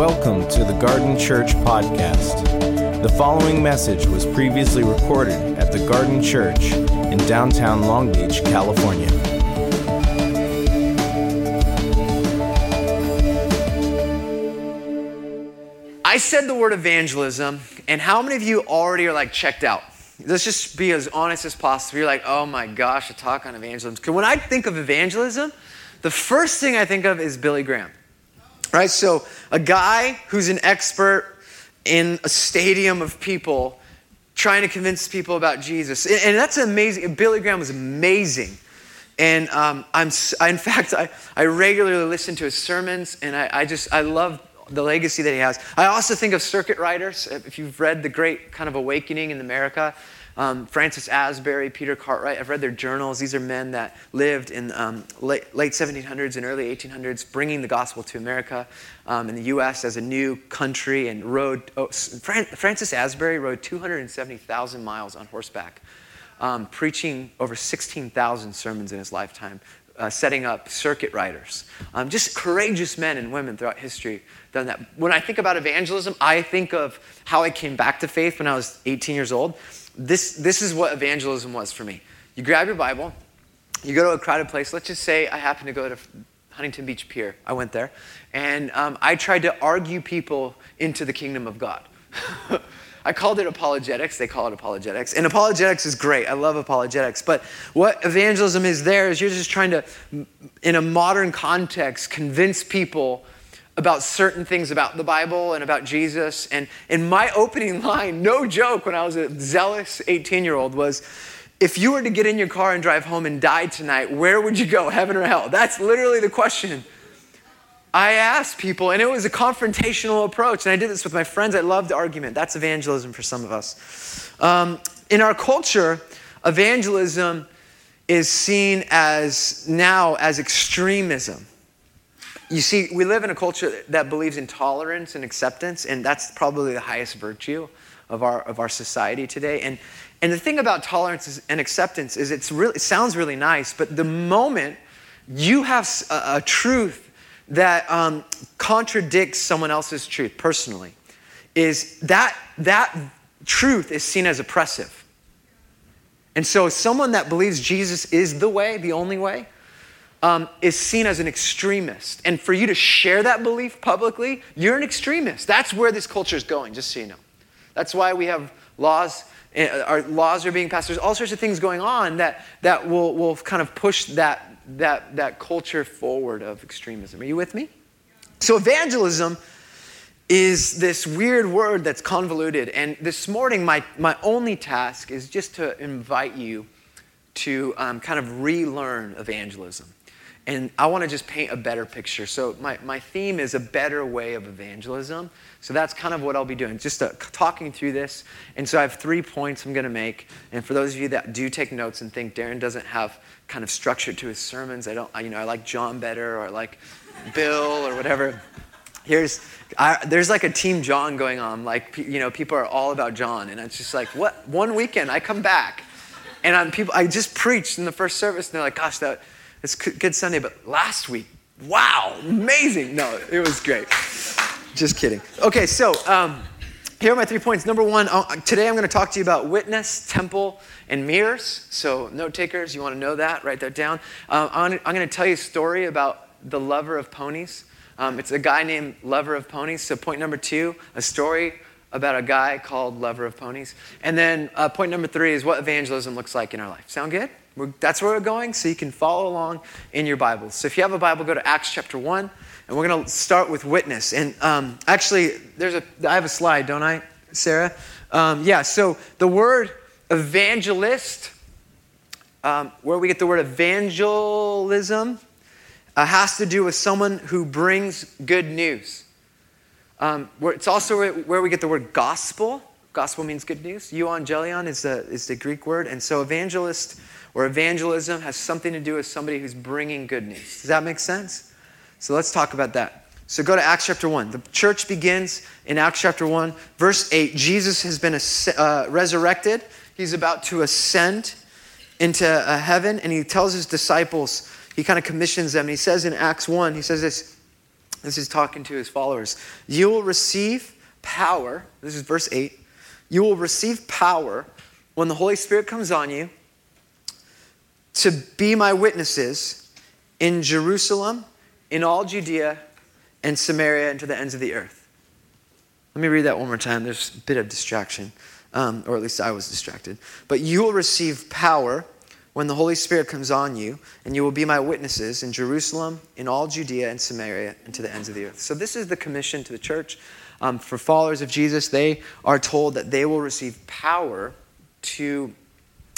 Welcome to the Garden Church Podcast. The following message was previously recorded at the Garden Church in downtown Long Beach, California. I said the word evangelism, and how many of you already are like checked out? Let's just be as honest as possible. You're like, oh my gosh, a talk on evangelism. Because when I think of evangelism, the first thing I think of is Billy Graham. Right? So, a guy who's an expert in a stadium of people trying to convince people about Jesus. And that's amazing. Billy Graham was amazing. And um, I'm, I, in fact, I, I regularly listen to his sermons, and I, I just, I love the legacy that he has. I also think of circuit riders. If you've read The Great kind of Awakening in America, um, Francis Asbury, Peter Cartwright, I've read their journals. These are men that lived in um, late, late 1700s and early 1800s, bringing the gospel to America um, in the U.S. as a new country and rode. Oh, Fran- Francis Asbury rode 270,000 miles on horseback, um, preaching over 16,000 sermons in his lifetime, uh, setting up circuit riders. Um, just courageous men and women throughout history done that. When I think about evangelism, I think of how I came back to faith when I was 18 years old. This, this is what evangelism was for me. You grab your Bible, you go to a crowded place. Let's just say I happen to go to Huntington Beach Pier. I went there, and um, I tried to argue people into the kingdom of God. I called it apologetics. They call it apologetics. And apologetics is great. I love apologetics. But what evangelism is there is you're just trying to, in a modern context, convince people about certain things about the Bible and about Jesus. And in my opening line, no joke, when I was a zealous 18 year old, was if you were to get in your car and drive home and die tonight, where would you go, heaven or hell? That's literally the question. I asked people, and it was a confrontational approach. And I did this with my friends. I loved argument. That's evangelism for some of us. Um, in our culture, evangelism is seen as now as extremism. You see, we live in a culture that believes in tolerance and acceptance, and that's probably the highest virtue of our, of our society today. And, and the thing about tolerance and acceptance is it's really, it sounds really nice, but the moment you have a, a truth that um, contradicts someone else's truth personally, is that that truth is seen as oppressive. And so, someone that believes Jesus is the way, the only way, um, is seen as an extremist. And for you to share that belief publicly, you're an extremist. That's where this culture is going, just so you know. That's why we have laws. Eh, our laws are being passed. There's all sorts of things going on that, that will, will kind of push that, that, that culture forward of extremism. Are you with me? So, evangelism is this weird word that's convoluted. And this morning, my, my only task is just to invite you to um, kind of relearn evangelism. And I want to just paint a better picture. So, my, my theme is a better way of evangelism. So, that's kind of what I'll be doing, just uh, talking through this. And so, I have three points I'm going to make. And for those of you that do take notes and think Darren doesn't have kind of structure to his sermons, I don't, you know, I like John better or I like Bill or whatever. Here's, I, there's like a team John going on. Like, you know, people are all about John. And it's just like, what? One weekend, I come back. And I'm people, I just preached in the first service, and they're like, gosh, that it's Good Sunday, but last week, wow, amazing. No, it was great. Just kidding. Okay, so um, here are my three points. Number one, uh, today I'm going to talk to you about witness, temple, and mirrors. So, note takers, you want to know that? Write that down. Uh, I'm going to tell you a story about the lover of ponies. Um, it's a guy named Lover of Ponies. So, point number two, a story about a guy called Lover of Ponies. And then uh, point number three is what evangelism looks like in our life. Sound good? We're, that's where we're going, so you can follow along in your Bibles. So if you have a Bible, go to Acts chapter 1, and we're going to start with witness. And um, actually, there's a, I have a slide, don't I, Sarah? Um, yeah, so the word evangelist, um, where we get the word evangelism, uh, has to do with someone who brings good news. Um, it's also where we get the word gospel. Gospel means good news. Euangelion is the, is the Greek word. And so evangelist or evangelism has something to do with somebody who's bringing good news. Does that make sense? So let's talk about that. So go to Acts chapter 1. The church begins in Acts chapter 1, verse 8. Jesus has been uh, resurrected, he's about to ascend into uh, heaven, and he tells his disciples, he kind of commissions them. he says in Acts 1, he says this This is talking to his followers. You will receive power. This is verse 8. You will receive power when the Holy Spirit comes on you to be my witnesses in Jerusalem, in all Judea, and Samaria, and to the ends of the earth. Let me read that one more time. There's a bit of distraction, um, or at least I was distracted. But you will receive power when the Holy Spirit comes on you, and you will be my witnesses in Jerusalem, in all Judea and Samaria, and to the ends of the earth. So, this is the commission to the church. Um, for followers of Jesus, they are told that they will receive power to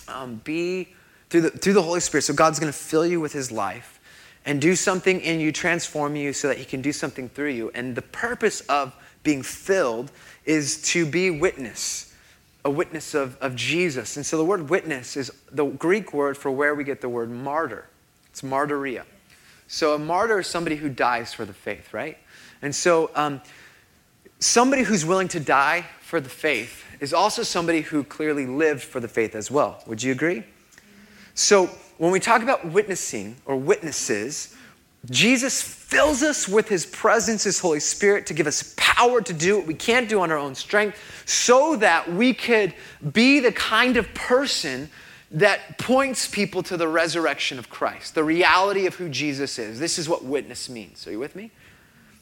um, be through the, through the Holy Spirit. So, God's going to fill you with His life and do something in you, transform you so that He can do something through you. And the purpose of being filled is to be witness a witness of, of Jesus. And so the word witness is the Greek word for where we get the word martyr. It's martyria. So a martyr is somebody who dies for the faith, right? And so um, somebody who's willing to die for the faith is also somebody who clearly lived for the faith as well. Would you agree? So when we talk about witnessing or witnesses, Jesus fills us with his presence, his Holy Spirit, to give us power to do what we can't do on our own strength, so that we could be the kind of person that points people to the resurrection of Christ, the reality of who Jesus is. This is what witness means. Are you with me?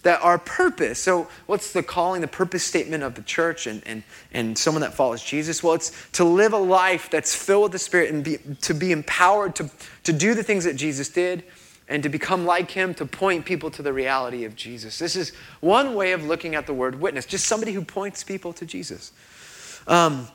That our purpose, so what's the calling, the purpose statement of the church and, and, and someone that follows Jesus? Well, it's to live a life that's filled with the Spirit and be, to be empowered to, to do the things that Jesus did and to become like him, to point people to the reality of Jesus. This is one way of looking at the word witness, just somebody who points people to Jesus. Um,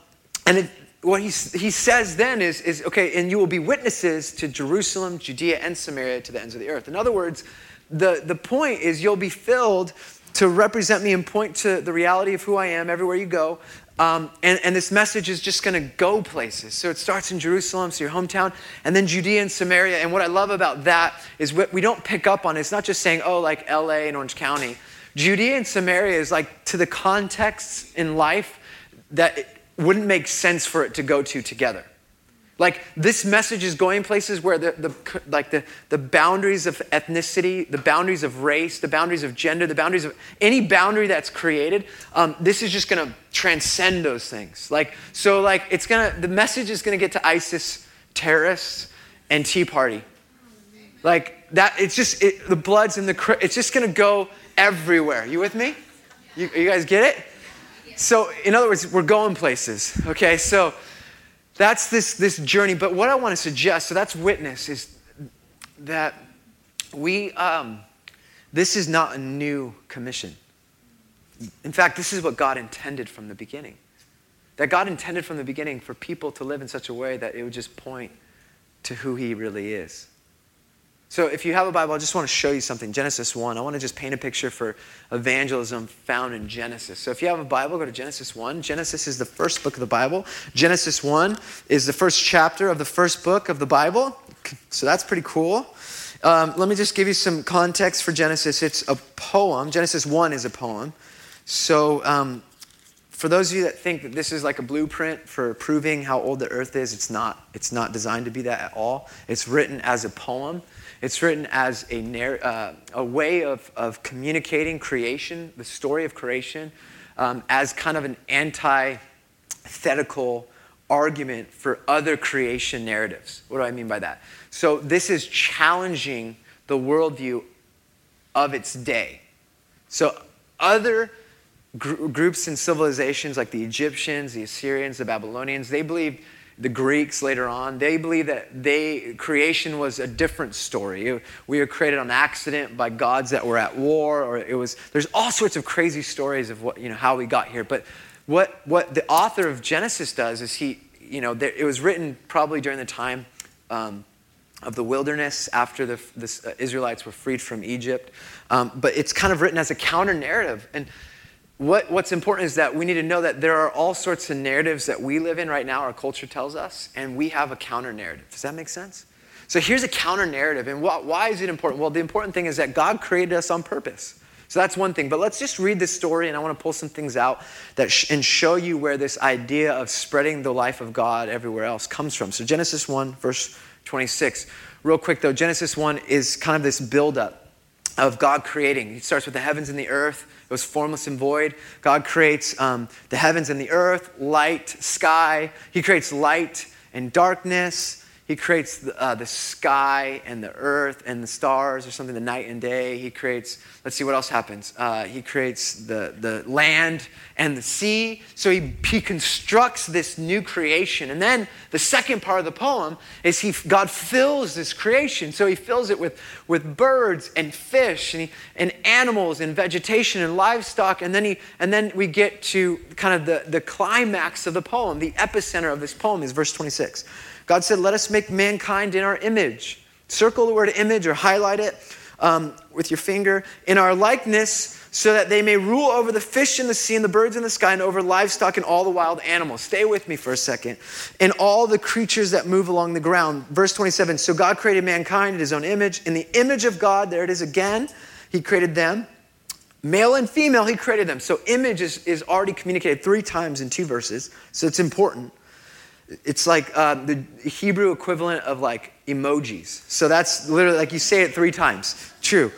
and it, what he, he says then is, is okay, and you will be witnesses to Jerusalem, Judea, and Samaria to the ends of the earth. In other words, the, the point is you'll be filled to represent me and point to the reality of who I am everywhere you go. Um, and, and, this message is just going to go places. So it starts in Jerusalem, so your hometown, and then Judea and Samaria. And what I love about that is what we don't pick up on. It's not just saying, oh, like LA and Orange County. Judea and Samaria is like to the contexts in life that it wouldn't make sense for it to go to together. Like this message is going places where the, the, like the, the boundaries of ethnicity, the boundaries of race, the boundaries of gender, the boundaries of any boundary that's created, um, this is just to transcend those things. Like so, like it's gonna the message is to get to ISIS terrorists and Tea Party. Like that, it's just it, the bloods and the it's just to go everywhere. You with me? You, you guys get it? So, in other words, we're going places. Okay, so that's this, this journey. But what I want to suggest, so that's witness, is that we, um, this is not a new commission. In fact, this is what God intended from the beginning. That God intended from the beginning for people to live in such a way that it would just point to who He really is. So, if you have a Bible, I just want to show you something. Genesis 1. I want to just paint a picture for evangelism found in Genesis. So, if you have a Bible, go to Genesis 1. Genesis is the first book of the Bible. Genesis 1 is the first chapter of the first book of the Bible. So, that's pretty cool. Um, let me just give you some context for Genesis. It's a poem. Genesis 1 is a poem. So, um, for those of you that think that this is like a blueprint for proving how old the earth is, it's not. It's not designed to be that at all. It's written as a poem. It's written as a, uh, a way of, of communicating creation, the story of creation, um, as kind of an antithetical argument for other creation narratives. What do I mean by that? So, this is challenging the worldview of its day. So, other gr- groups and civilizations like the Egyptians, the Assyrians, the Babylonians, they believed the Greeks later on, they believe that they, creation was a different story. We were created on accident by gods that were at war, or it was, there's all sorts of crazy stories of what, you know, how we got here. But what, what the author of Genesis does is he, you know, there, it was written probably during the time um, of the wilderness after the, the Israelites were freed from Egypt. Um, but it's kind of written as a counter narrative. And what, what's important is that we need to know that there are all sorts of narratives that we live in right now, our culture tells us, and we have a counter narrative. Does that make sense? So here's a counter narrative. And wh- why is it important? Well, the important thing is that God created us on purpose. So that's one thing. But let's just read this story, and I want to pull some things out that sh- and show you where this idea of spreading the life of God everywhere else comes from. So Genesis 1, verse 26. Real quick though, Genesis 1 is kind of this buildup of God creating. He starts with the heavens and the earth. It was formless and void. God creates um, the heavens and the earth, light, sky. He creates light and darkness. He creates the, uh, the sky and the earth and the stars or something, the night and day. He creates, let's see what else happens. Uh, he creates the, the land and the sea. So he, he constructs this new creation. And then the second part of the poem is he, God fills this creation. So he fills it with, with birds and fish and, he, and animals and vegetation and livestock. And then, he, and then we get to kind of the, the climax of the poem. The epicenter of this poem is verse 26. God said, Let us make mankind in our image. Circle the word image or highlight it um, with your finger. In our likeness, so that they may rule over the fish in the sea and the birds in the sky and over livestock and all the wild animals. Stay with me for a second. And all the creatures that move along the ground. Verse 27 So God created mankind in his own image. In the image of God, there it is again, he created them. Male and female, he created them. So image is, is already communicated three times in two verses. So it's important. It's like uh, the Hebrew equivalent of like emojis. So that's literally like you say it three times. True.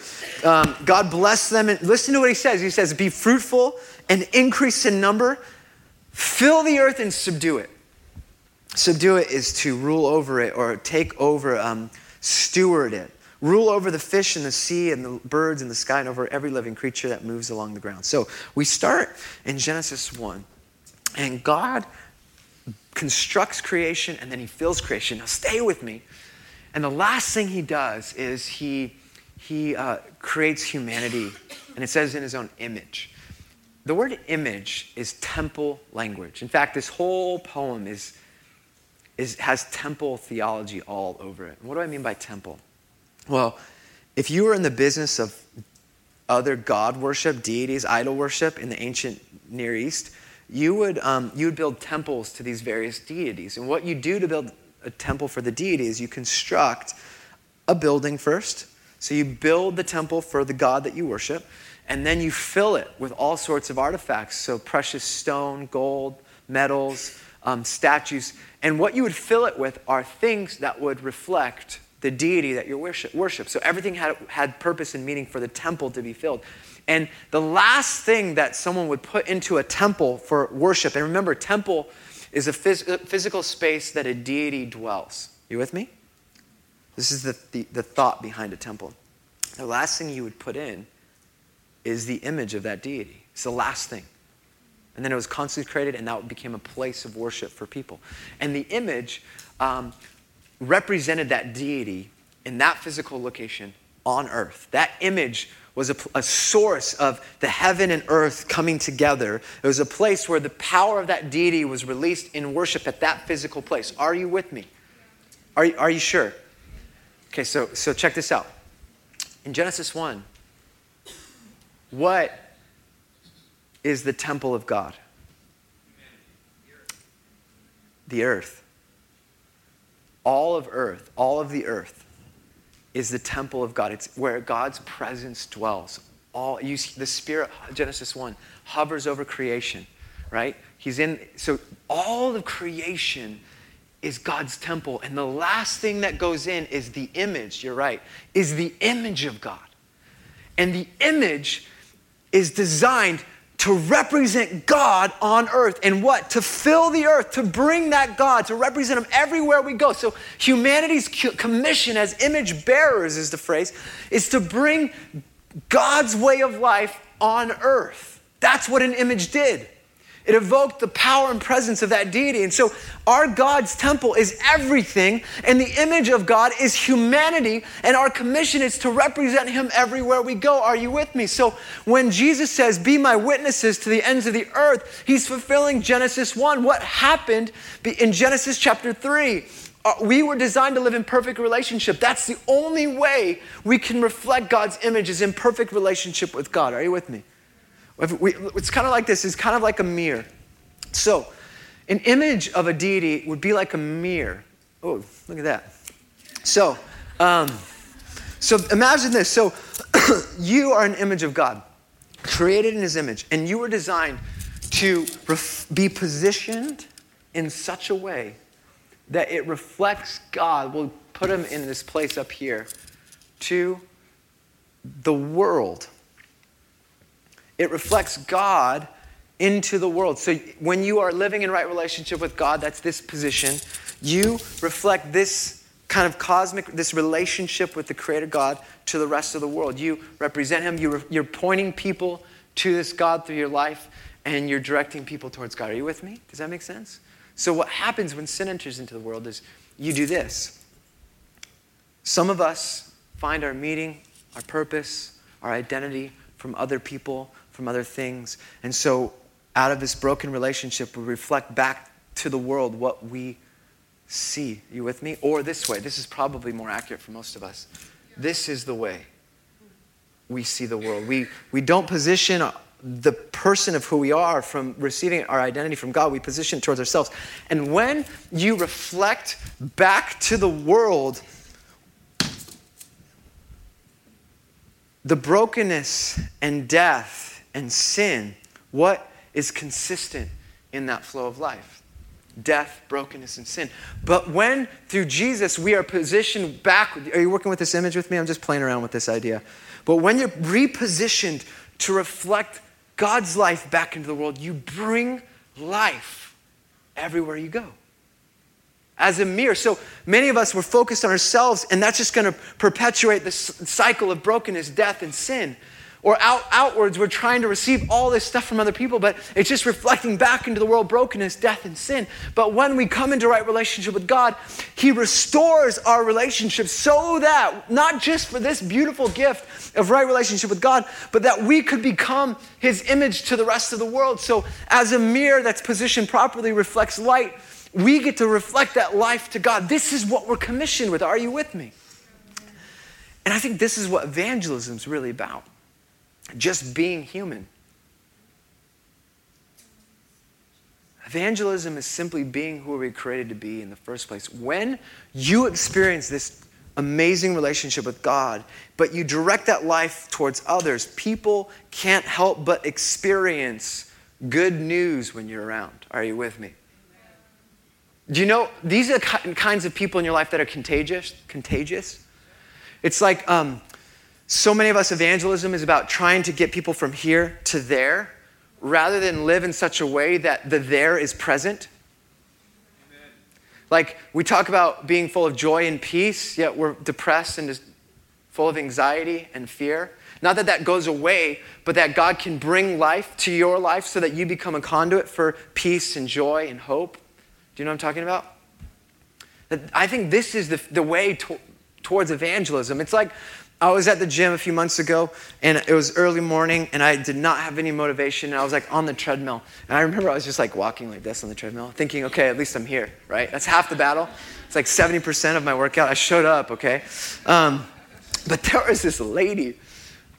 Um, God bless them. And listen to what he says. He says, Be fruitful and increase in number, fill the earth and subdue it. Subdue it is to rule over it or take over, um, steward it. Rule over the fish in the sea and the birds in the sky and over every living creature that moves along the ground. So we start in Genesis 1, and God constructs creation and then he fills creation. Now, stay with me. And the last thing he does is he, he uh, creates humanity, and it says in his own image. The word image is temple language. In fact, this whole poem is, is, has temple theology all over it. what do I mean by temple? Well, if you were in the business of other God worship, deities, idol worship in the ancient Near East, you would, um, you would build temples to these various deities. And what you do to build a temple for the deity is you construct a building first. So you build the temple for the God that you worship, and then you fill it with all sorts of artifacts. So precious stone, gold, metals, um, statues. And what you would fill it with are things that would reflect the deity that you worship. worship. So everything had, had purpose and meaning for the temple to be filled. And the last thing that someone would put into a temple for worship, and remember, temple is a phys- physical space that a deity dwells. You with me? This is the, the, the thought behind a temple. The last thing you would put in is the image of that deity. It's the last thing. And then it was consecrated, and that became a place of worship for people. And the image um, represented that deity in that physical location on earth. That image was a, a, source of the heaven and earth coming together. It was a place where the power of that deity was released in worship at that physical place. Are you with me? Are are you sure? Okay, so, so check this out. In Genesis 1, what is the temple of God? The earth. All of earth, all of the earth is the temple of God. It's where God's presence dwells. All you the Spirit, Genesis 1, hovers over creation, right? He's in, so all of creation is God's temple. And the last thing that goes in is the image, you're right, is the image of God. And the image is designed to represent God on earth. And what? To fill the earth, to bring that God, to represent Him everywhere we go. So, humanity's commission as image bearers is the phrase, is to bring God's way of life on earth. That's what an image did. It evoked the power and presence of that deity. And so, our God's temple is everything, and the image of God is humanity, and our commission is to represent Him everywhere we go. Are you with me? So, when Jesus says, Be my witnesses to the ends of the earth, He's fulfilling Genesis 1. What happened in Genesis chapter 3? Uh, we were designed to live in perfect relationship. That's the only way we can reflect God's image is in perfect relationship with God. Are you with me? We, it's kind of like this, it's kind of like a mirror. So, an image of a deity would be like a mirror. Oh, look at that. So, um, so imagine this. So, you are an image of God, created in His image, and you were designed to ref- be positioned in such a way that it reflects God. We'll put Him in this place up here to the world. It reflects God into the world. So when you are living in right relationship with God, that's this position, you reflect this kind of cosmic, this relationship with the Creator God to the rest of the world. You represent Him, you you're pointing people to this God through your life, and you're directing people towards God. Are you with me? Does that make sense? So, what happens when sin enters into the world is you do this. Some of us find our meaning, our purpose, our identity from other people, from other things. And so, out of this broken relationship, we reflect back to the world what we see. You with me? Or this way. This is probably more accurate for most of us. This is the way we see the world. We, we don't position the person of who we are from receiving our identity from God, we position towards ourselves. And when you reflect back to the world the brokenness and death and sin, what is consistent in that flow of life? Death, brokenness, and sin. But when through Jesus we are positioned back, are you working with this image with me? I'm just playing around with this idea. But when you're repositioned to reflect God's life back into the world, you bring life everywhere you go. As a mirror. So many of us were focused on ourselves, and that's just going to perpetuate the cycle of brokenness, death, and sin. Or out, outwards, we're trying to receive all this stuff from other people, but it's just reflecting back into the world brokenness, death, and sin. But when we come into right relationship with God, He restores our relationship so that, not just for this beautiful gift of right relationship with God, but that we could become His image to the rest of the world. So, as a mirror that's positioned properly reflects light, we get to reflect that life to God. This is what we're commissioned with. Are you with me? And I think this is what evangelism is really about just being human. Evangelism is simply being who we were created to be in the first place. When you experience this amazing relationship with God, but you direct that life towards others, people can't help but experience good news when you're around. Are you with me? Do you know these are the kinds of people in your life that are contagious? Contagious. It's like um, so many of us, evangelism is about trying to get people from here to there rather than live in such a way that the there is present. Amen. Like we talk about being full of joy and peace, yet we're depressed and just full of anxiety and fear. Not that that goes away, but that God can bring life to your life so that you become a conduit for peace and joy and hope. Do you know what I'm talking about? I think this is the, the way to, towards evangelism. It's like I was at the gym a few months ago, and it was early morning, and I did not have any motivation. I was like on the treadmill, and I remember I was just like walking like this on the treadmill, thinking, okay, at least I'm here, right? That's half the battle. It's like 70% of my workout. I showed up, okay? Um, but there was this lady,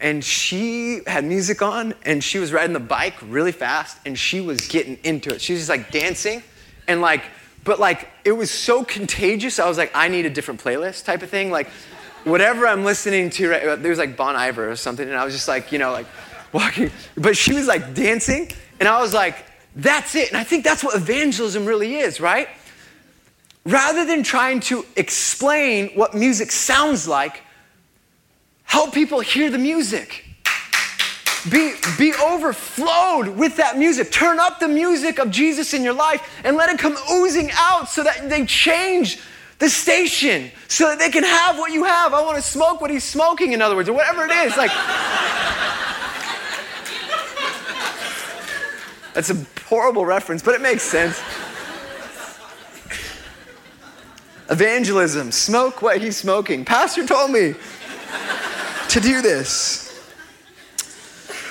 and she had music on, and she was riding the bike really fast, and she was getting into it. She was just like dancing, and like, but like, it was so contagious. I was like, I need a different playlist type of thing. Like, whatever I'm listening to, right, uh, there was like Bon Iver or something, and I was just like, you know, like walking. But she was like dancing, and I was like, that's it. And I think that's what evangelism really is, right? Rather than trying to explain what music sounds like, help people hear the music. Be, be overflowed with that music. Turn up the music of Jesus in your life and let it come oozing out so that they change the station so that they can have what you have. I want to smoke what he's smoking, in other words, or whatever it is. Like, that's a horrible reference, but it makes sense. Evangelism, smoke what he's smoking. Pastor told me to do this.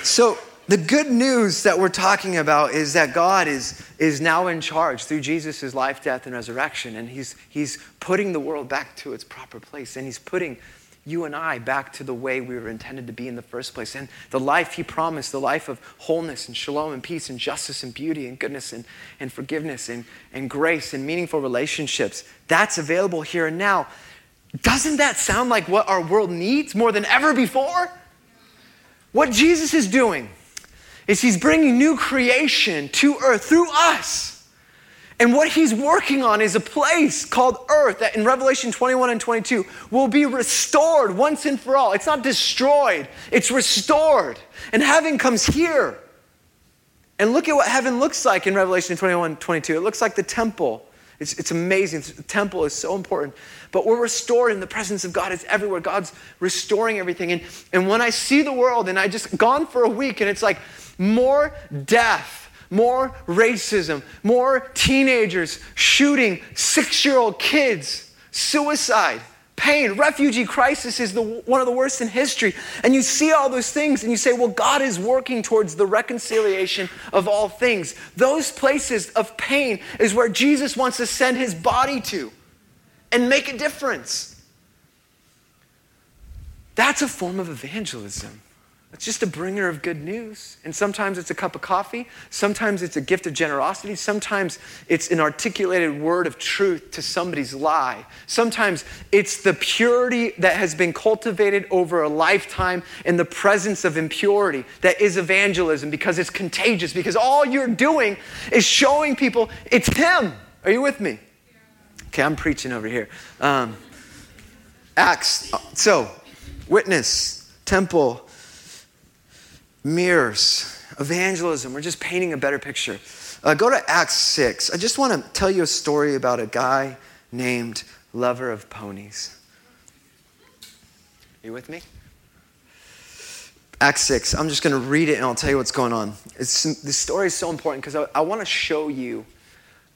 So, the good news that we're talking about is that God is, is now in charge through Jesus' life, death, and resurrection. And he's, he's putting the world back to its proper place. And He's putting you and I back to the way we were intended to be in the first place. And the life He promised, the life of wholeness and shalom and peace and justice and beauty and goodness and, and forgiveness and, and grace and meaningful relationships, that's available here and now. Doesn't that sound like what our world needs more than ever before? What Jesus is doing is he's bringing new creation to earth through us. And what he's working on is a place called earth that in Revelation 21 and 22 will be restored once and for all. It's not destroyed, it's restored. And heaven comes here. And look at what heaven looks like in Revelation 21 22. It looks like the temple. It's, it's amazing. The temple is so important. But we're restored in the presence of God. It's everywhere. God's restoring everything. And, and when I see the world, and I just gone for a week, and it's like more death more racism, more teenagers shooting six year old kids, suicide, pain, refugee crisis is the, one of the worst in history. And you see all those things and you say, well, God is working towards the reconciliation of all things. Those places of pain is where Jesus wants to send his body to and make a difference. That's a form of evangelism. It's just a bringer of good news. And sometimes it's a cup of coffee. Sometimes it's a gift of generosity. Sometimes it's an articulated word of truth to somebody's lie. Sometimes it's the purity that has been cultivated over a lifetime in the presence of impurity that is evangelism because it's contagious, because all you're doing is showing people it's Him. Are you with me? Okay, I'm preaching over here. Um, Acts. So, witness, temple, mirrors, evangelism. We're just painting a better picture. Uh, go to Acts 6. I just want to tell you a story about a guy named Lover of Ponies. Are you with me? Acts 6. I'm just going to read it and I'll tell you what's going on. It's, this story is so important because I, I want to show you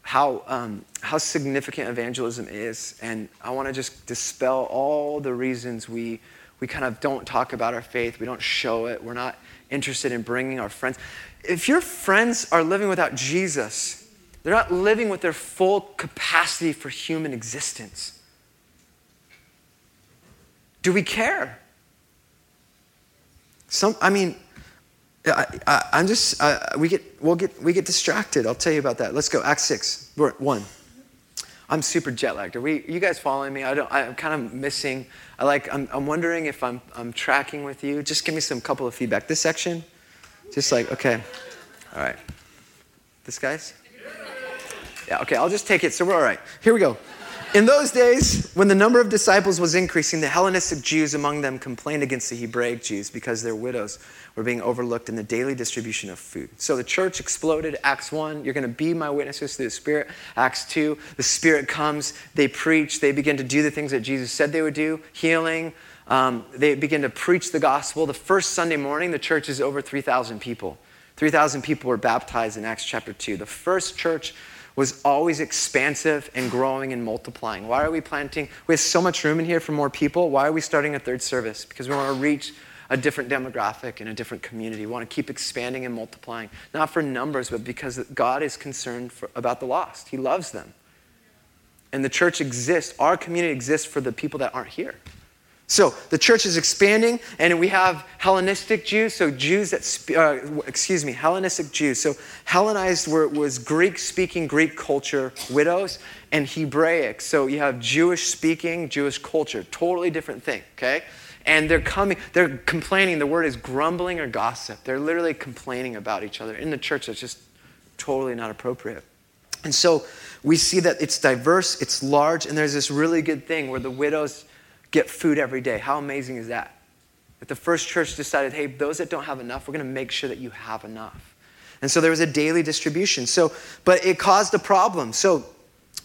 how, um, how significant evangelism is. And I want to just dispel all the reasons we, we kind of don't talk about our faith, we don't show it, we're not interested in bringing our friends. If your friends are living without Jesus, they're not living with their full capacity for human existence. Do we care? Some, I mean, I, am just, uh, we get, we'll get, we get distracted. I'll tell you about that. Let's go. Act 6, 1. I'm super jet lagged. Are we, are you guys following me? I don't, I'm kind of missing I like, I'm, I'm wondering if I'm, I'm tracking with you. Just give me some couple of feedback. This section, just like, okay. All right. This guy's? Yeah, okay, I'll just take it. So we're all right. Here we go. In those days, when the number of disciples was increasing, the Hellenistic Jews among them complained against the Hebraic Jews because their widows were being overlooked in the daily distribution of food. So the church exploded. Acts 1, you're going to be my witnesses through the Spirit. Acts 2, the Spirit comes, they preach, they begin to do the things that Jesus said they would do healing. Um, they begin to preach the gospel. The first Sunday morning, the church is over 3,000 people. 3,000 people were baptized in Acts chapter 2. The first church was always expansive and growing and multiplying. Why are we planting? We have so much room in here for more people. Why are we starting a third service? Because we want to reach a different demographic and a different community. We want to keep expanding and multiplying, not for numbers, but because God is concerned for, about the lost. He loves them. And the church exists, our community exists for the people that aren't here. So the church is expanding, and we have Hellenistic Jews, so Jews that, uh, excuse me, Hellenistic Jews. So Hellenized were, was Greek speaking, Greek culture widows, and Hebraic. So you have Jewish speaking, Jewish culture. Totally different thing, okay? And they're coming, they're complaining. The word is grumbling or gossip. They're literally complaining about each other. In the church, that's just totally not appropriate. And so we see that it's diverse, it's large, and there's this really good thing where the widows get food every day. How amazing is that? That the first church decided, hey, those that don't have enough, we're going to make sure that you have enough. And so there was a daily distribution. So, but it caused a problem. So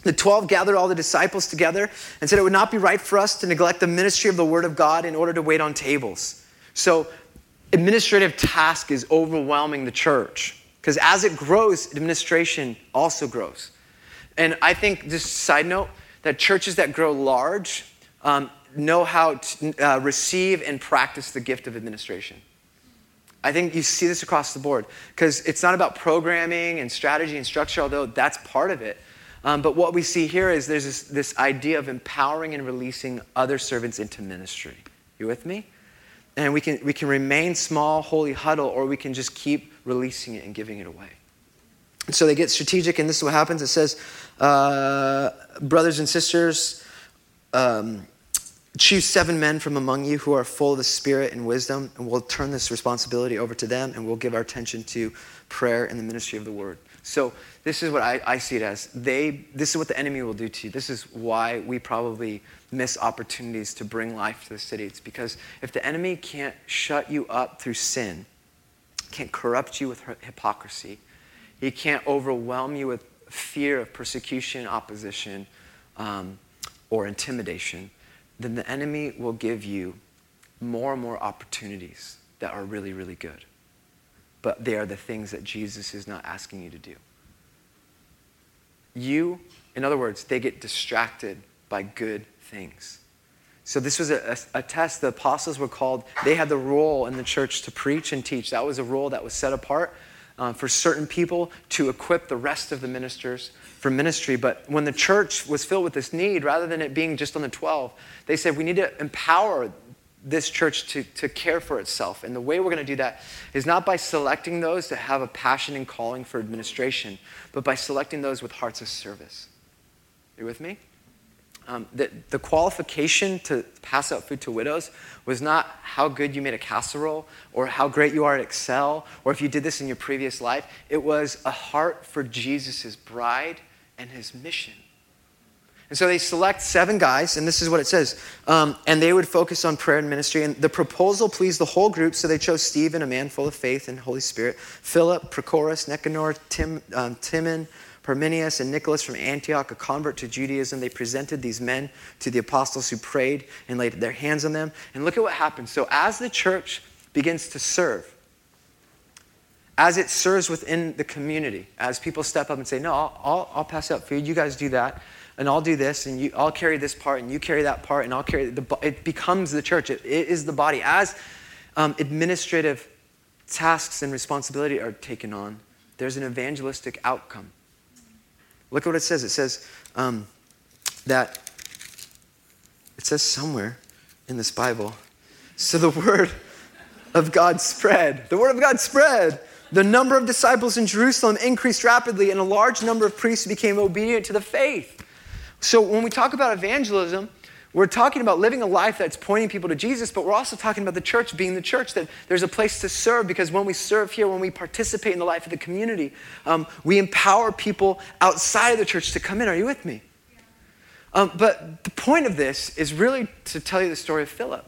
the 12 gathered all the disciples together and said it would not be right for us to neglect the ministry of the word of God in order to wait on tables. So administrative task is overwhelming the church because as it grows, administration also grows. And I think, just side note, that churches that grow large, um, know how to uh, receive and practice the gift of administration. I think you see this across the board because it's not about programming and strategy and structure, although that's part of it. Um, but what we see here is there's this, this idea of empowering and releasing other servants into ministry. You with me? And we can, we can remain small, holy huddle, or we can just keep releasing it and giving it away. And so they get strategic, and this is what happens. It says, uh, brothers and sisters, um, Choose seven men from among you who are full of the Spirit and wisdom, and we'll turn this responsibility over to them, and we'll give our attention to prayer and the ministry of the word. So this is what I, I see it as. They, this is what the enemy will do to you. This is why we probably miss opportunities to bring life to the city. It's because if the enemy can't shut you up through sin, can't corrupt you with hypocrisy, he can't overwhelm you with fear of persecution, opposition, um, or intimidation, then the enemy will give you more and more opportunities that are really, really good. But they are the things that Jesus is not asking you to do. You, in other words, they get distracted by good things. So, this was a, a, a, test. The apostles were called, they had the role in the church to preach and teach. That was a role that was set apart uh, for certain people to equip the rest of the ministers for ministry. But when the church was filled with this need, rather than it being just on the 12, they said, we need to empower this church to, to care for itself. And the way we're going to do that is not by selecting those that have a passion and calling for administration, but by selecting those with hearts of service. Are you with me? Um, the, the qualification to pass out food to widows was not how good you made a casserole or how great you are at Excel or if you did this in your previous life. It was a heart for Jesus' bride and his mission. And so they select seven guys, and this is what it says. Um, and they would focus on prayer and ministry. And the proposal pleased the whole group, so they chose Stephen, a man full of faith and Holy Spirit, Philip, Prochorus, Nicanor, Tim, um, Timon, Parmenius, and Nicholas from Antioch, a convert to Judaism. They presented these men to the apostles who prayed and laid their hands on them. And look at what happens. So as the church begins to serve, as it serves within the community, as people step up and say, No, I'll, I'll, pass out food, you guys do that and I'll do this, and you, I'll carry this part, and you carry that part, and I'll carry the. It becomes the church. it, it is the body. As um, administrative tasks and responsibility are taken on, there's an evangelistic outcome. Look at what it says. It says um, that. It says somewhere in this Bible. So the word of God spread. The word of God spread. The number of disciples in Jerusalem increased rapidly, and a large number of priests became obedient to the faith. So when we talk about evangelism, we're talking about living a life that's pointing people to Jesus, but we're also talking about the church being the church, that there's a place to serve because when we serve here, when we participate in the life of the community, um, we empower people outside of the church to come in. Are you with me? Um, but the point of this is really to tell you the story of Philip.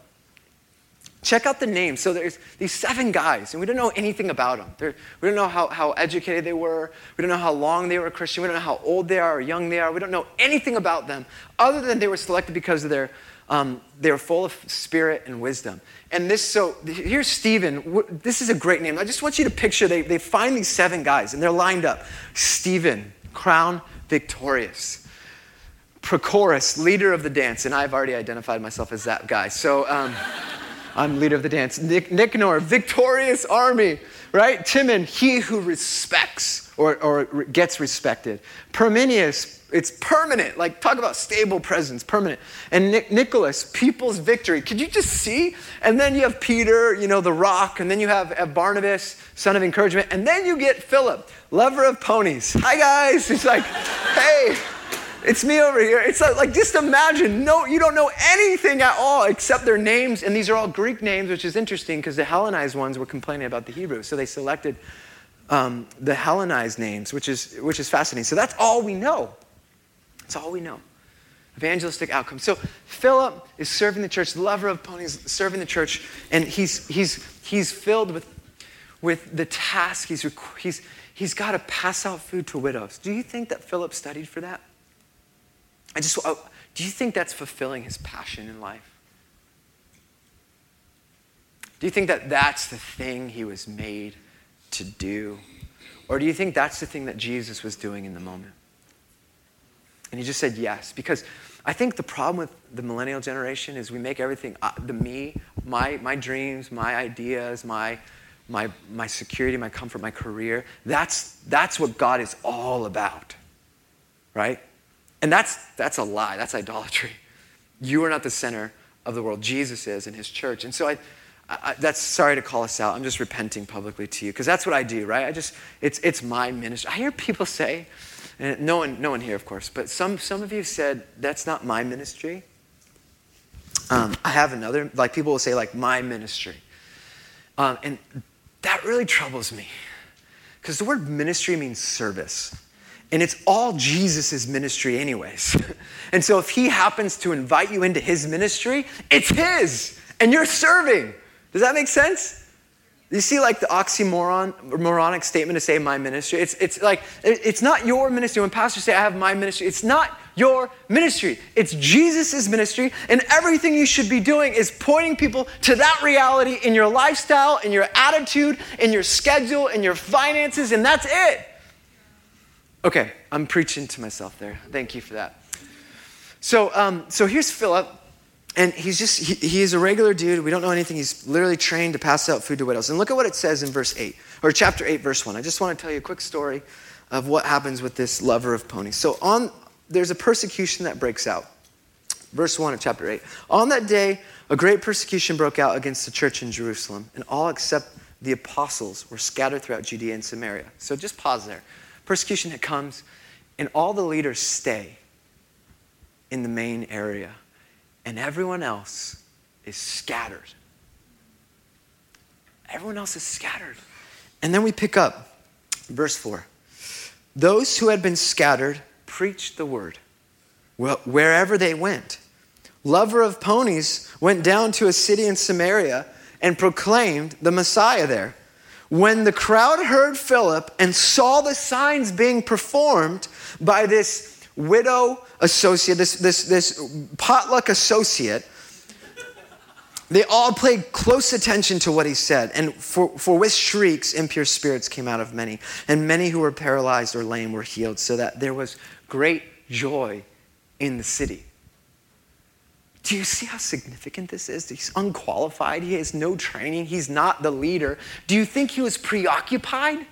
Check out the names. So there's these seven guys, and we don't know anything about them. They're, we don't know how, how educated they were. We don't know how long they were a Christian. We don't know how old they are or young they are. We don't know anything about them other than they were selected because of their, um, they were full of spirit and wisdom. And this, so here's Stephen. This is a great name. I just want you to picture they, they find these seven guys, and they're lined up. Stephen, crown victorious. Prochorus, leader of the dance, and I've already identified myself as that guy. So, um, I'm leader of the dance. Nick, Nicanor, victorious army, right? Timon, he who respects or, or gets respected. Parmenius, it's permanent. Like, talk about stable presence, permanent. And Nic- Nicholas, people's victory. Could you just see? And then you have Peter, you know, the rock. And then you have Barnabas, son of encouragement. And then you get Philip, lover of ponies. Hi, guys. He's like, hey. It's me over here. It's like, just imagine, no, you don't know anything at all except their names, and these are all Greek names, which is interesting because the Hellenized ones were complaining about the Hebrew. So they selected um, the Hellenized names, which is, which is fascinating. So that's all we know. That's all we know. Evangelistic outcome. So Philip is serving the church, lover of ponies, serving the church, and he's, he's, he's filled with, with the task. He's, he's, he's got to pass out food to widows. Do you think that Philip studied for that? I just, oh, do you think that's fulfilling his passion in life? Do you think that that's the thing he was made to do? Or do you think that's the thing that Jesus was doing in the moment? And he just said yes, because I think the problem with the millennial generation is we make everything uh, the me, my, my dreams, my ideas, my, my, my security, my comfort, my career. That's, that's what God is all about, right? And that's, that's a lie. That's idolatry. You are not the center of the world. Jesus is in his church. And so I, I, that's sorry to call us out. I'm just repenting publicly to you because that's what I do, right? I just, it's, it's my ministry. I hear people say, and no one, no one here, of course, but some, some of you said, that's not my ministry. Um, I have another, like people will say, like, my ministry. Um, and that really troubles me Because the word ministry means service. And it's all Jesus' ministry, anyways. and so if he happens to invite you into his ministry, it's his, and you're serving. Does that make sense? You see, like the oxymoron, moronic statement to say my ministry. It's, it's like, it's not your ministry. When pastors say, I have my ministry, it's not your ministry. It's Jesus' ministry, and everything you should be doing is pointing people to that reality in your lifestyle, in your attitude, in your schedule, in your finances, and that's it. Okay, I'm preaching to myself there. Thank you for that. So, um, so here's Philip, and he's just, he, is a regular dude. We don't know anything. He's literally trained to pass out food to widows. And look at what it says in verse 8, or chapter 8, verse 1. I just want to tell you a quick story of what happens with this lover of ponies. So, on, there's a persecution that breaks out. Verse 1 of chapter 8. On that day, a great persecution broke out against the church in Jerusalem, and all except the apostles were scattered throughout Judea and Samaria. So just pause there persecution that comes, and all the leaders stay in the main area, and everyone else is scattered. Everyone else is scattered. And then we pick up verse 4. Those who had been scattered preached the word wherever they went. Lover of ponies went down to a city in Samaria and proclaimed the Messiah there. When the crowd heard Philip and saw the signs being performed by this widow associate, this, this, this potluck associate, they all paid close attention to what he said. And for, for with shrieks, impure spirits came out of many. And many who were paralyzed or lame were healed, so that there was great joy in the city. Do you see how significant this is? He's unqualified. He has no training. He's not the leader. Do you think he was preoccupied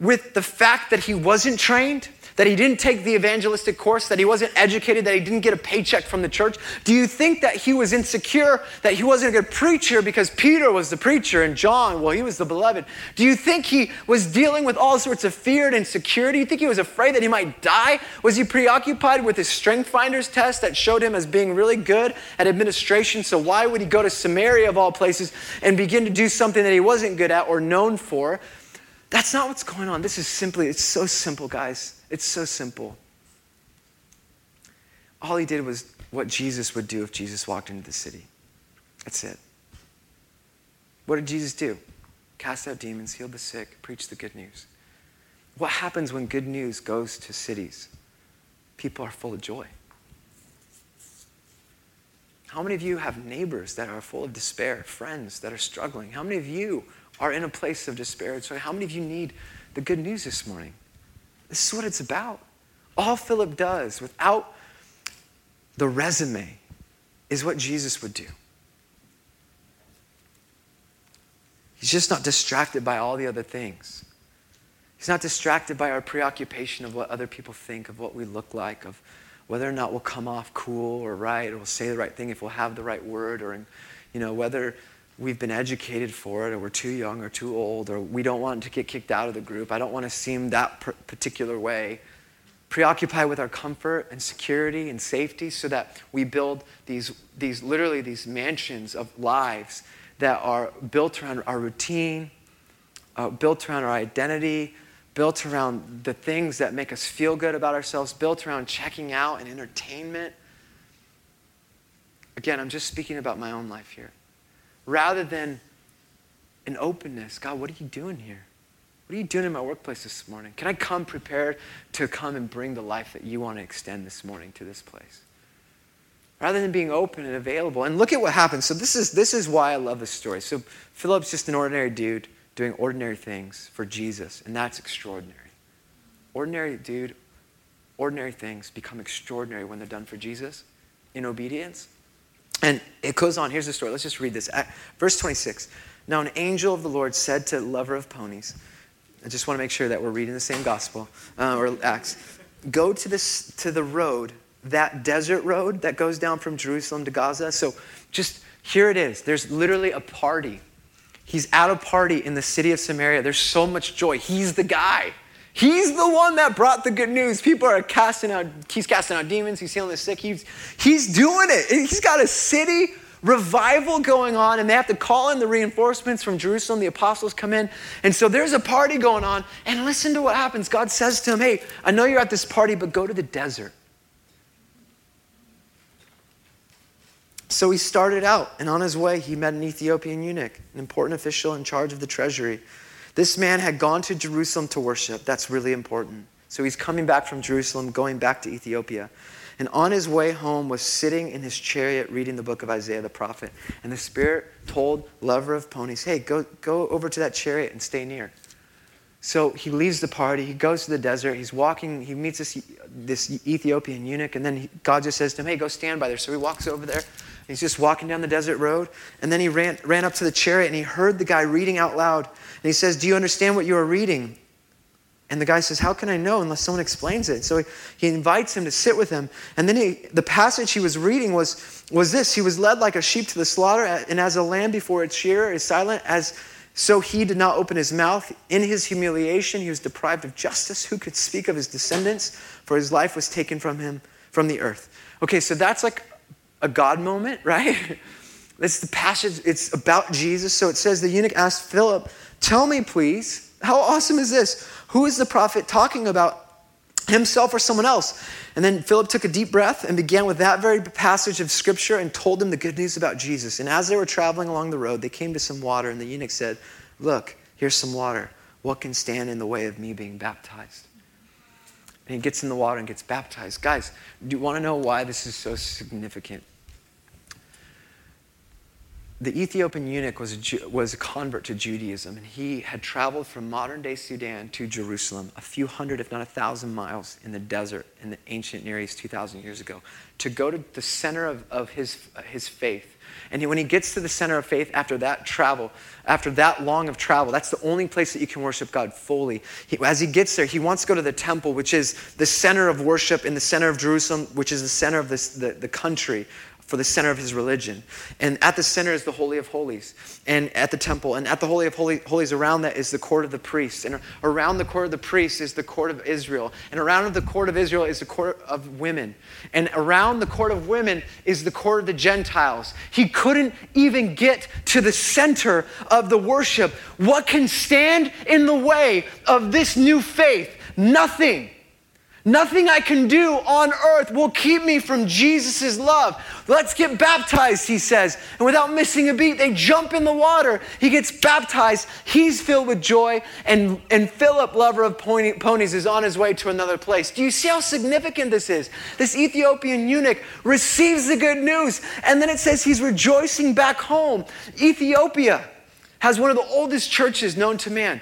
with the fact that he wasn't trained? That he didn't take the evangelistic course, that he wasn't educated, that he didn't get a paycheck from the church? Do you think that he was insecure, that he wasn't a good preacher because Peter was the preacher and John, well, he was the beloved? Do you think he was dealing with all sorts of fear and insecurity? Do you think he was afraid that he might die? Was he preoccupied with his strength finders test that showed him as being really good at administration? So why would he go to Samaria of all places and begin to do something that he wasn't good at or known for? That's not what's going on. This is simply, it's so simple, guys. It's so simple. All he did was what Jesus would do if Jesus walked into the city. That's it. What did Jesus do? Cast out demons, heal the sick, preach the good news. What happens when good news goes to cities? People are full of joy. How many of you have neighbors that are full of despair, friends that are struggling? How many of you are in a place of despair? So, how many of you need the good news this morning? This is what it's about. All Philip does without the resume is what Jesus would do. He's just not distracted by all the other things. He's not distracted by our preoccupation of what other people think, of what we look like, of whether or not we'll come off cool or right, or we'll say the right thing if we'll have the right word, or you know, whether we've been educated for it, or we're too young or too old, or we don't want to get kicked out of the group. I don't want to seem that particular way. Preoccupy with our comfort and security and safety so that we build these, these literally these mansions of lives that are built around our routine, uh, built around our identity, built around the things that make us feel good about ourselves, built around checking out and entertainment. Again, I'm just speaking about my own life here rather than an openness. God, what are you doing here? What are you doing in my workplace this morning? Can I come prepared to come and bring the life that you want to extend this morning to this place? Rather than being open and available. And look at what happens. So, this is, this is why I love this story. So, Philip's just an ordinary dude doing ordinary things for Jesus, and that's extraordinary. Ordinary dude, ordinary things become extraordinary when they're done for Jesus in obedience. And it goes on. Here's the story. Let's just read this. Verse 26. Now, an angel of the Lord said to lover of ponies, I just want to make sure that we're reading the same gospel uh, or Acts. Go to, this, to the road, that desert road that goes down from Jerusalem to Gaza. So just here it is. There's literally a party. He's at a party in the city of Samaria. There's so much joy. He's the guy. He's the one that brought the good news. People are casting out, he's casting out demons, he's healing the sick. He's, he's doing it. He's got a city revival going on, and they have to call in the reinforcements from Jerusalem. The apostles come in. And so there's a party going on. And listen to what happens. God says to him, Hey, I know you're at this party, but go to the desert. So he started out, and on his way, he met an Ethiopian eunuch, an important official in charge of the treasury. This man had gone to Jerusalem to worship. That's really important. So he's coming back from Jerusalem, going back to Ethiopia. And on his way home was sitting in his chariot reading the book of Isaiah the prophet. And the Spirit told lover of ponies, hey, go, go over to that chariot and stay near. So he leaves the party, he goes to the desert, he's walking, he meets this, this Ethiopian eunuch, and then he, God just says to him, hey, go stand by there. So he walks over there, he's just walking down the desert road, and then he ran, ran up to the chariot and he heard the guy reading out loud. And he says, Do you understand what you are reading? And the guy says, How can I know unless someone explains it? So he, he invites him to sit with him. And then he, the passage he was reading was, was this He was led like a sheep to the slaughter, and as a lamb before its shearer is silent, as so he did not open his mouth. In his humiliation, he was deprived of justice. Who could speak of his descendants? For his life was taken from him from the earth. Okay, so that's like a God moment, right? It's the passage, it's about Jesus. So it says the eunuch asked Philip, Tell me, please, how awesome is this? Who is the prophet talking about? Himself or someone else? And then Philip took a deep breath and began with that very passage of scripture and told him the good news about Jesus. And as they were traveling along the road, they came to some water, and the eunuch said, Look, here's some water. What can stand in the way of me being baptized? And he gets in the water and gets baptized. Guys, do you want to know why this is so significant? The Ethiopian eunuch was a, Jew, was a convert to Judaism, and he had traveled from modern day Sudan to Jerusalem, a few hundred, if not a thousand miles in the desert in the ancient Near East 2,000 years ago, to go to the center of, of his, uh, his faith. And when he gets to the center of faith after that travel, after that long of travel, that's the only place that you can worship God fully. He, as he gets there, he wants to go to the temple, which is the center of worship in the center of Jerusalem, which is the center of this, the, the country for the center of his religion. And at the center is the Holy of Holies, and at the temple. And at the Holy of Holies, around that is the court of the priests. And around the court of the priests is the court of Israel. And around the court of Israel is the court of women. And around the court of women is the court of the Gentiles. He couldn't even get to the center of the worship. What can stand in the way of this new faith? Nothing. Nothing I can do on earth will keep me from Jesus' love. Let's get baptized, he says. And without missing a beat, they jump in the water. He gets baptized. He's filled with joy. And, and Philip, lover of pony, ponies, is on his way to another place. Do you see how significant this is? This Ethiopian eunuch receives the good news. And then it says he's rejoicing back home. Ethiopia has one of the oldest churches known to man.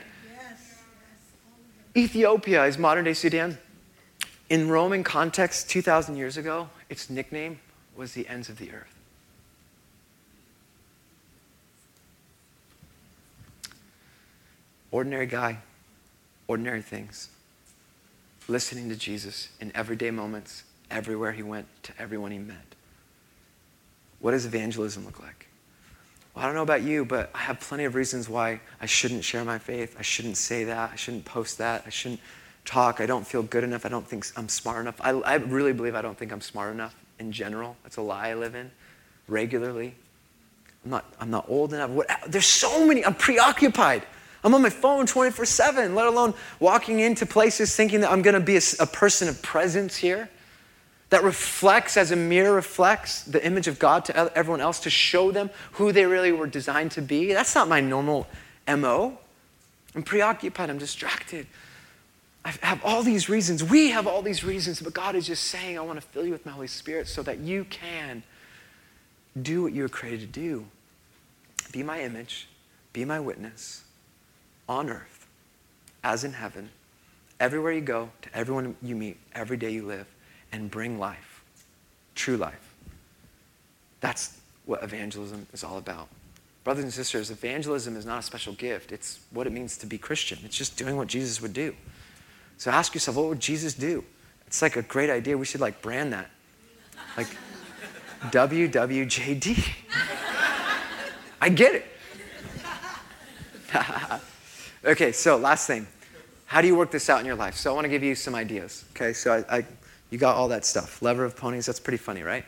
Ethiopia is modern day Sudan. In Roman context, 2,000 years ago, its nickname was the ends of the earth. Ordinary guy, ordinary things, listening to Jesus in everyday moments, everywhere he went, to everyone he met. What does evangelism look like? Well, I don't know about you, but I have plenty of reasons why I shouldn't share my faith. I shouldn't say that. I shouldn't post that. I shouldn't talk. I don't feel good enough. I don't think I'm smart enough. I, I really believe I don't think I'm smart enough in general. That's a lie I live in regularly. I'm not, I'm not old enough. What, there's so many. I'm preoccupied. I'm on my phone 24 7, let alone walking into places thinking that I'm going to be a, a person of presence here that reflects, as a mirror reflects, the image of God to everyone else to show them who they really were designed to be. That's not my normal MO. I'm preoccupied, I'm distracted. I have all these reasons. We have all these reasons, but God is just saying, I want to fill you with my Holy Spirit so that you can do what you were created to do. Be my image, be my witness on earth as in heaven, everywhere you go, to everyone you meet, every day you live, and bring life, true life. That's what evangelism is all about. Brothers and sisters, evangelism is not a special gift. It's what it means to be Christian. It's just doing what Jesus would do. So ask yourself, what would Jesus do? It's like a great idea. We should like brand that. Like WWJD. I get it. okay, so last thing. How do you work this out in your life? So I want to give you some ideas. Okay, so I, I you got all that stuff. Lever of ponies, that's pretty funny, right?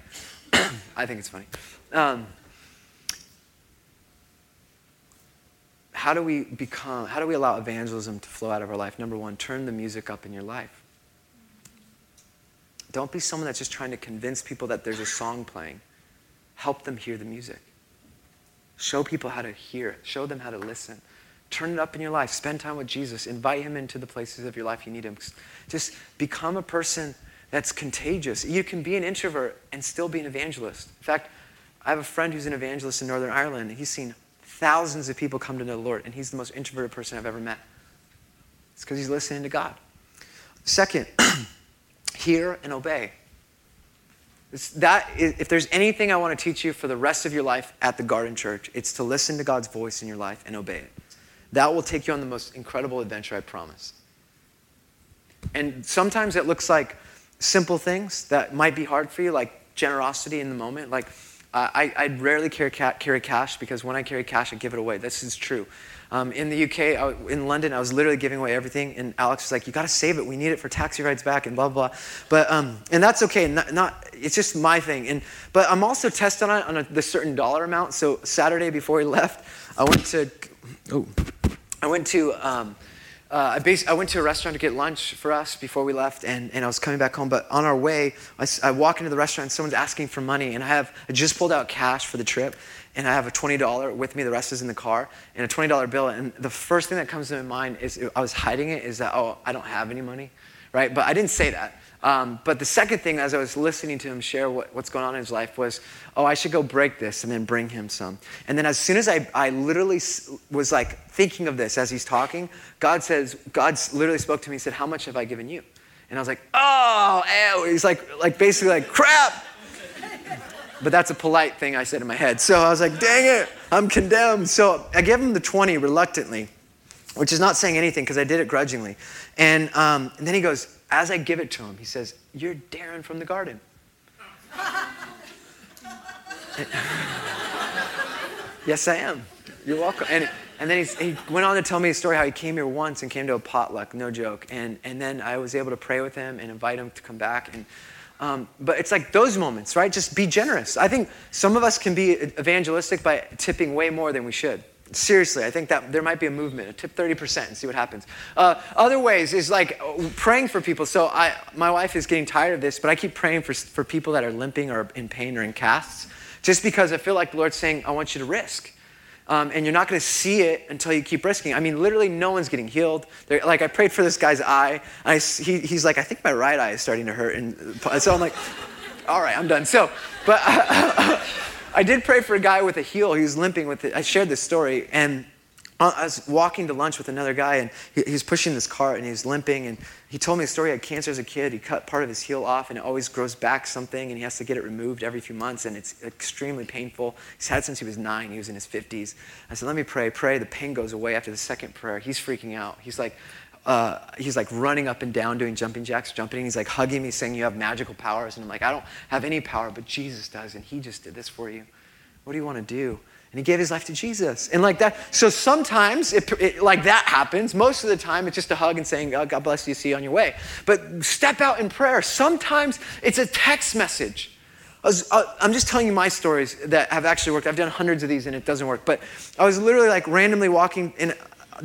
I think it's funny. Um, how do we become, how do we allow evangelism to flow out of our life? Number one, turn the music up in your life. Don't be someone that's just trying to convince people that there's a song playing. Help them hear the music. Show people how to hear show them how to listen. Turn it up in your life. Spend time with Jesus. Invite him into the places of your life you need him. Just become a person that's contagious. You can be an introvert and still be an evangelist. In fact, I have a friend who's an evangelist in Northern Ireland, and he's seen thousands of people come to know the Lord, and he's the most introverted person I've ever met. It's because he's listening to God. Second, hear and obey. That, if there's anything I want to teach you for the rest of your life at the Garden Church, it's to listen to God's voice in your life and obey it. That will take you on the most incredible adventure, I promise. And sometimes it looks like simple things that might be hard for you, like generosity in the moment. Like, uh, I, I rarely carry, carry cash because when I carry cash, I give it away. This is true. Um, in the UK, I, in London, I was literally giving away everything, and Alex was like, "You got to save it. We need it for taxi rides back, and blah blah." blah. But um, and that's okay. Not, not, it's just my thing. And but I'm also tested on it on a, the certain dollar amount. So Saturday before we left, I went to oh, I went to. Um, uh, I, bas- I, went to a restaurant to get lunch for us before we left, and, and I was coming back home. But on our way, I, I walk into the restaurant, and someone's asking for money, and I have I just pulled out cash for the trip, and I have a $20 with me, the rest is in the car, and a $20 bill. And the first thing that comes to my mind is I was hiding it, is that, oh, I don't have any money, right? But I didn't say that. Um, but the second thing, as I was listening to him share what, what's going on in his life, was, oh, I should go break this and then bring him some. And then as soon as I, I literally was like thinking of this as he's talking, God says, God literally spoke to me and said, how much have I given you? And I was like, oh, ew. He's like, like basically like, crap. But that's a polite thing I said in my head. So I was like, dang it, I'm condemned. So I gave him the 20 reluctantly, which is not saying anything because I did it grudgingly. And, um, and then he goes, as I give it to him, he says, You're Darren from the garden. yes, I am. You're welcome. And, and then he went on to tell me a story how he came here once and came to a potluck, no joke. And, and then I was able to pray with him and invite him to come back. And, um, but it's like those moments, right? Just be generous. I think some of us can be evangelistic by tipping way more than we should. Seriously, I think that there might be a movement. A tip 30% and see what happens. Uh, other ways is like praying for people. So I, my wife is getting tired of this, but I keep praying for, for people that are limping or in pain or in casts, just because I feel like the Lord's saying, I want you to risk. Um, and you're not going to see it until you keep risking. I mean, literally, no one's getting healed. They're, like, I prayed for this guy's eye, I, he, he's like, I think my right eye is starting to hurt. And so I'm like, all right, I'm done. So, but. I did pray for a guy with a heel. He was limping with it. I shared this story, and I was walking to lunch with another guy, and he, he was pushing this cart, and he was limping. And he told me a story. He had cancer as a kid. He cut part of his heel off, and it always grows back something, and he has to get it removed every few months, and it's extremely painful. He's had since he was nine. He was in his 50s. I said, "Let me pray. Pray. The pain goes away after the second prayer." He's freaking out. He's like, uh, he's like running up and down doing jumping jacks, jumping. He's like hugging me, saying, You have magical powers. And I'm like, I don't have any power, but Jesus does. And he just did this for you. What do you want to do? And he gave his life to Jesus. And like that, so sometimes it, it, like that happens. Most of the time, it's just a hug and saying, oh, God bless you, see you on your way. But step out in prayer. Sometimes it's a text message. I was, uh, I'm just telling you my stories that have actually worked. I've done hundreds of these and it doesn't work. But I was literally like randomly walking in,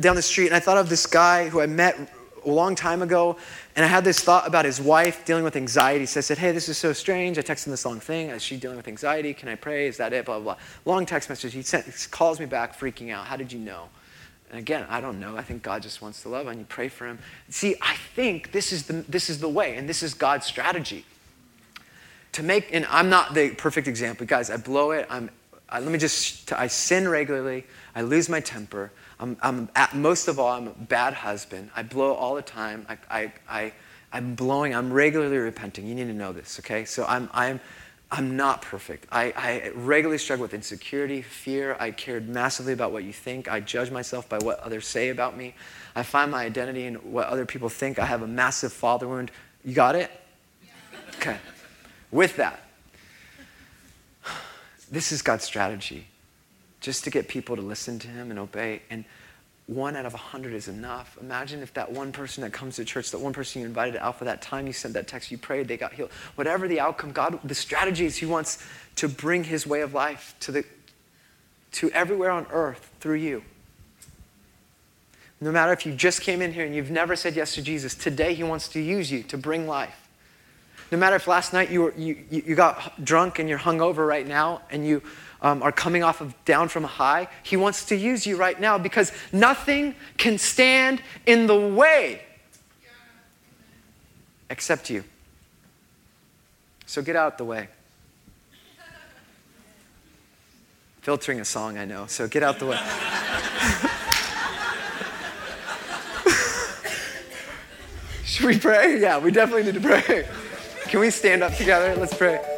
down the street and I thought of this guy who I met a long time ago, and I had this thought about his wife dealing with anxiety. So I said, Hey, this is so strange. I texted him this long thing. Is she dealing with anxiety? Can I pray? Is that it? Blah, blah, blah. Long text message. He, sent, he calls me back, freaking out. How did you know? And again, I don't know. I think God just wants to love and you pray for him. See, I think this is the, this is the way, and this is God's strategy. To make, and I'm not the perfect example. Guys, I blow it. I'm, I, let me just, I sin regularly. I lose my temper. I'm, I'm at, most of all, I'm a bad husband. I blow all the time. I, I, I, I'm blowing, I'm regularly repenting. You need to know this, okay? So I'm, I'm, I'm not perfect. I, I regularly struggle with insecurity, fear. I cared massively about what you think. I judge myself by what others say about me. I find my identity in what other people think. I have a massive father wound. You got it? Okay. With that, this is God's strategy just to get people to listen to him and obey. And one out of a hundred is enough. Imagine if that one person that comes to church, that one person you invited to Alpha, that time you sent that text, you prayed, they got healed. Whatever the outcome, God, the strategy is He wants to bring His way of life to, the, to everywhere on earth through you. No matter if you just came in here and you've never said yes to Jesus, today He wants to use you to bring life. No matter if last night you, were, you, you got drunk and you're hungover right now and you um, are coming off of down from high, He wants to use you right now because nothing can stand in the way except you. So get out the way. Filtering a song, I know, so get out the way. Should we pray? Yeah, we definitely need to pray. Can we stand up together? Let's pray.